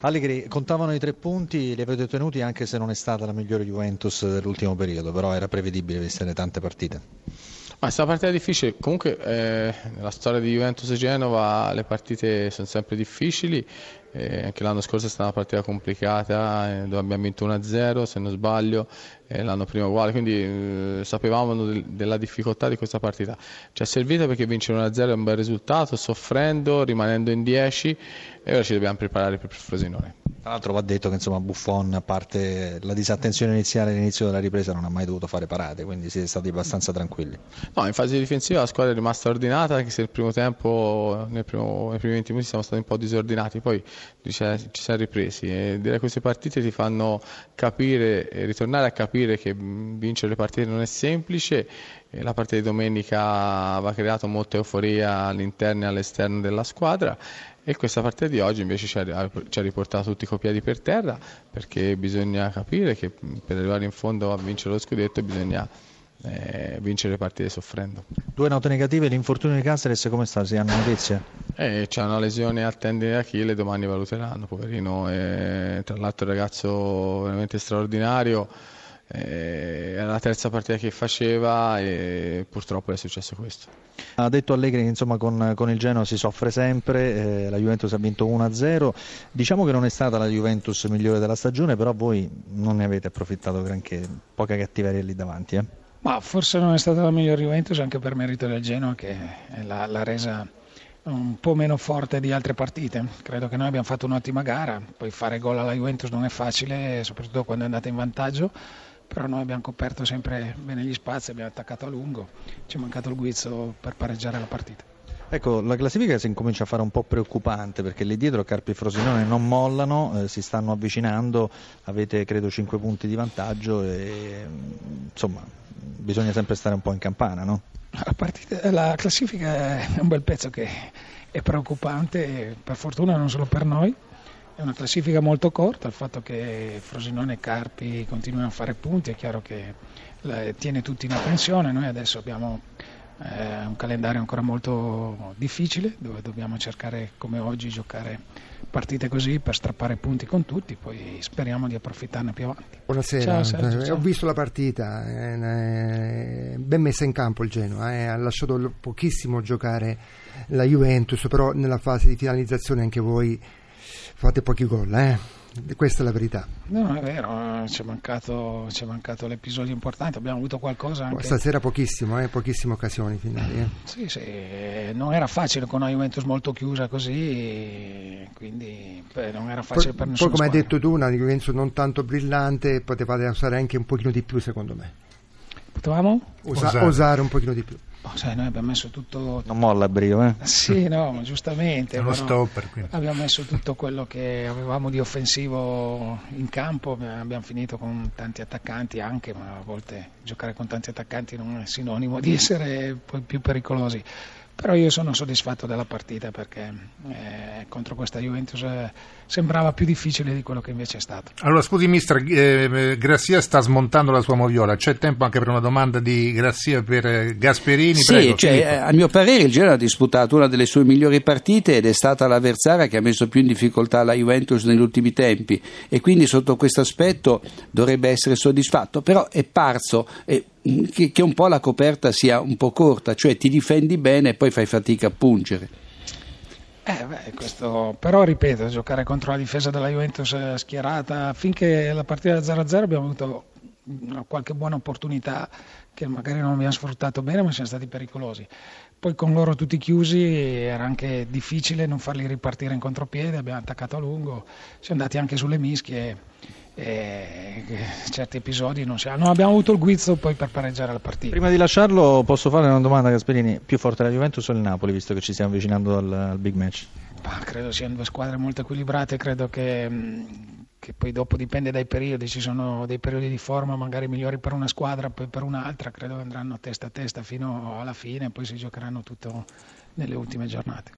Allegri, contavano i tre punti, li avete ottenuti anche se non è stata la migliore Juventus dell'ultimo periodo, però era prevedibile viste le tante partite. Ma è stata una partita difficile, comunque eh, nella storia di Juventus e Genova le partite sono sempre difficili, eh, anche l'anno scorso è stata una partita complicata eh, dove abbiamo vinto 1-0 se non sbaglio, eh, l'anno prima uguale, quindi eh, sapevamo del, della difficoltà di questa partita. Ci è servita perché vincere 1-0 è un bel risultato, soffrendo, rimanendo in 10 e ora ci dobbiamo preparare per il Frosinone. Tra l'altro va detto che insomma, Buffon, a parte la disattenzione iniziale all'inizio della ripresa, non ha mai dovuto fare parate, quindi siete stati abbastanza tranquilli. No, in fase difensiva la squadra è rimasta ordinata, anche se nel primo tempo, nel primo, nei primi 20 minuti siamo stati un po' disordinati, poi ci siamo ripresi e queste partite ti fanno capire ritornare a capire che vincere le partite non è semplice. La partita di domenica aveva creato molta euforia all'interno e all'esterno della squadra e questa partita di oggi invece ci ha, riportato tutti coi piedi per terra perché bisogna capire che per arrivare in fondo a vincere lo scudetto bisogna eh, vincere le partite soffrendo. Due note negative, l'infortunio di Caceres come sta? Si hanno notizie? Eh, c'è una lesione al tendine d'Achille, domani valuteranno, poverino, eh, tra l'altro è un ragazzo veramente straordinario eh, era la terza partita che faceva e purtroppo è successo questo. Ha detto Allegri che insomma, con, con, il Genoa si soffre sempre, eh, la Juventus ha vinto 1-0, diciamo che non è stata la Juventus migliore della stagione, però voi non ne avete approfittato granché, poca cattiveria lì davanti. Eh? Ma forse non è stata la migliore Juventus anche per merito del Genoa che l'ha resa un po' meno forte di altre partite. Credo che noi abbiamo fatto un'ottima gara, poi fare gol alla Juventus non è facile, soprattutto quando è andata in vantaggio però noi abbiamo coperto sempre bene gli spazi, abbiamo attaccato a lungo, ci è mancato il guizzo per pareggiare la partita. Ecco, la classifica si incomincia a fare un po' preoccupante perché lì dietro Carpi e Frosinone non mollano, eh, si stanno avvicinando, avete credo 5 punti di vantaggio e insomma bisogna sempre stare un po' in campana, no? La, partita, la classifica è un bel pezzo che è preoccupante, per fortuna non solo per noi, è una classifica molto corta, il fatto che Frosinone e Carpi continuino a fare punti è chiaro che tiene tutti in attenzione, noi adesso abbiamo eh, un calendario ancora molto difficile dove dobbiamo cercare come oggi giocare partite così per strappare punti con tutti, poi speriamo di approfittarne più avanti. Buonasera, ciao, Sergio, ciao. ho visto la partita, è ben messa in campo il Genoa, eh. ha lasciato pochissimo giocare la Juventus, però nella fase di finalizzazione anche voi fate pochi gol, eh? Questa è la verità. No, è vero, ci è mancato, ci è mancato l'episodio importante, abbiamo avuto qualcosa anche... Stasera pochissimo, eh? pochissime occasioni finali. Eh? Sì, sì, non era facile con una Juventus molto chiusa così, quindi beh, non era facile poi, per nessuno. Poi come hai detto tu, una Juventus non tanto brillante, potevate usare anche un pochino di più secondo me. Potevamo? Usa, osare. osare un pochino di più. Oh, sai, noi abbiamo messo tutto. Non molla Brio, eh? Sì, no, giustamente. È uno stopper. Quindi. Abbiamo messo tutto quello che avevamo di offensivo in campo. Abbiamo finito con tanti attaccanti anche, ma a volte giocare con tanti attaccanti non è sinonimo di essere poi più pericolosi però io sono soddisfatto della partita perché eh, contro questa Juventus eh, sembrava più difficile di quello che invece è stato. Allora scusi mister, eh, Grassia sta smontando la sua moviola, c'è tempo anche per una domanda di Grassia per eh, Gasperini? Sì, Prego, cioè, eh, a mio parere il Genoa ha disputato una delle sue migliori partite ed è stata l'avversaria che ha messo più in difficoltà la Juventus negli ultimi tempi e quindi sotto questo aspetto dovrebbe essere soddisfatto, però è parso che, che un po' la coperta sia un po' corta, cioè ti difendi bene e poi fai fatica a pungere. Eh beh, questo, però ripeto, giocare contro la difesa della Juventus schierata, finché la partita 0-0 abbiamo avuto qualche buona opportunità che magari non abbiamo sfruttato bene ma siamo stati pericolosi. Poi con loro tutti chiusi era anche difficile non farli ripartire in contropiede, abbiamo attaccato a lungo, siamo andati anche sulle mischie e certi episodi non, si ha. non abbiamo avuto il guizzo poi per pareggiare la partita. Prima di lasciarlo posso fare una domanda a Gasperini, più forte la Juventus o il Napoli visto che ci stiamo avvicinando al, al big match? Bah, credo siano due squadre molto equilibrate, credo che, che, poi dopo dipende dai periodi, ci sono dei periodi di forma magari migliori per una squadra, poi per un'altra, credo che andranno testa a testa fino alla fine, poi si giocheranno tutto nelle ultime giornate.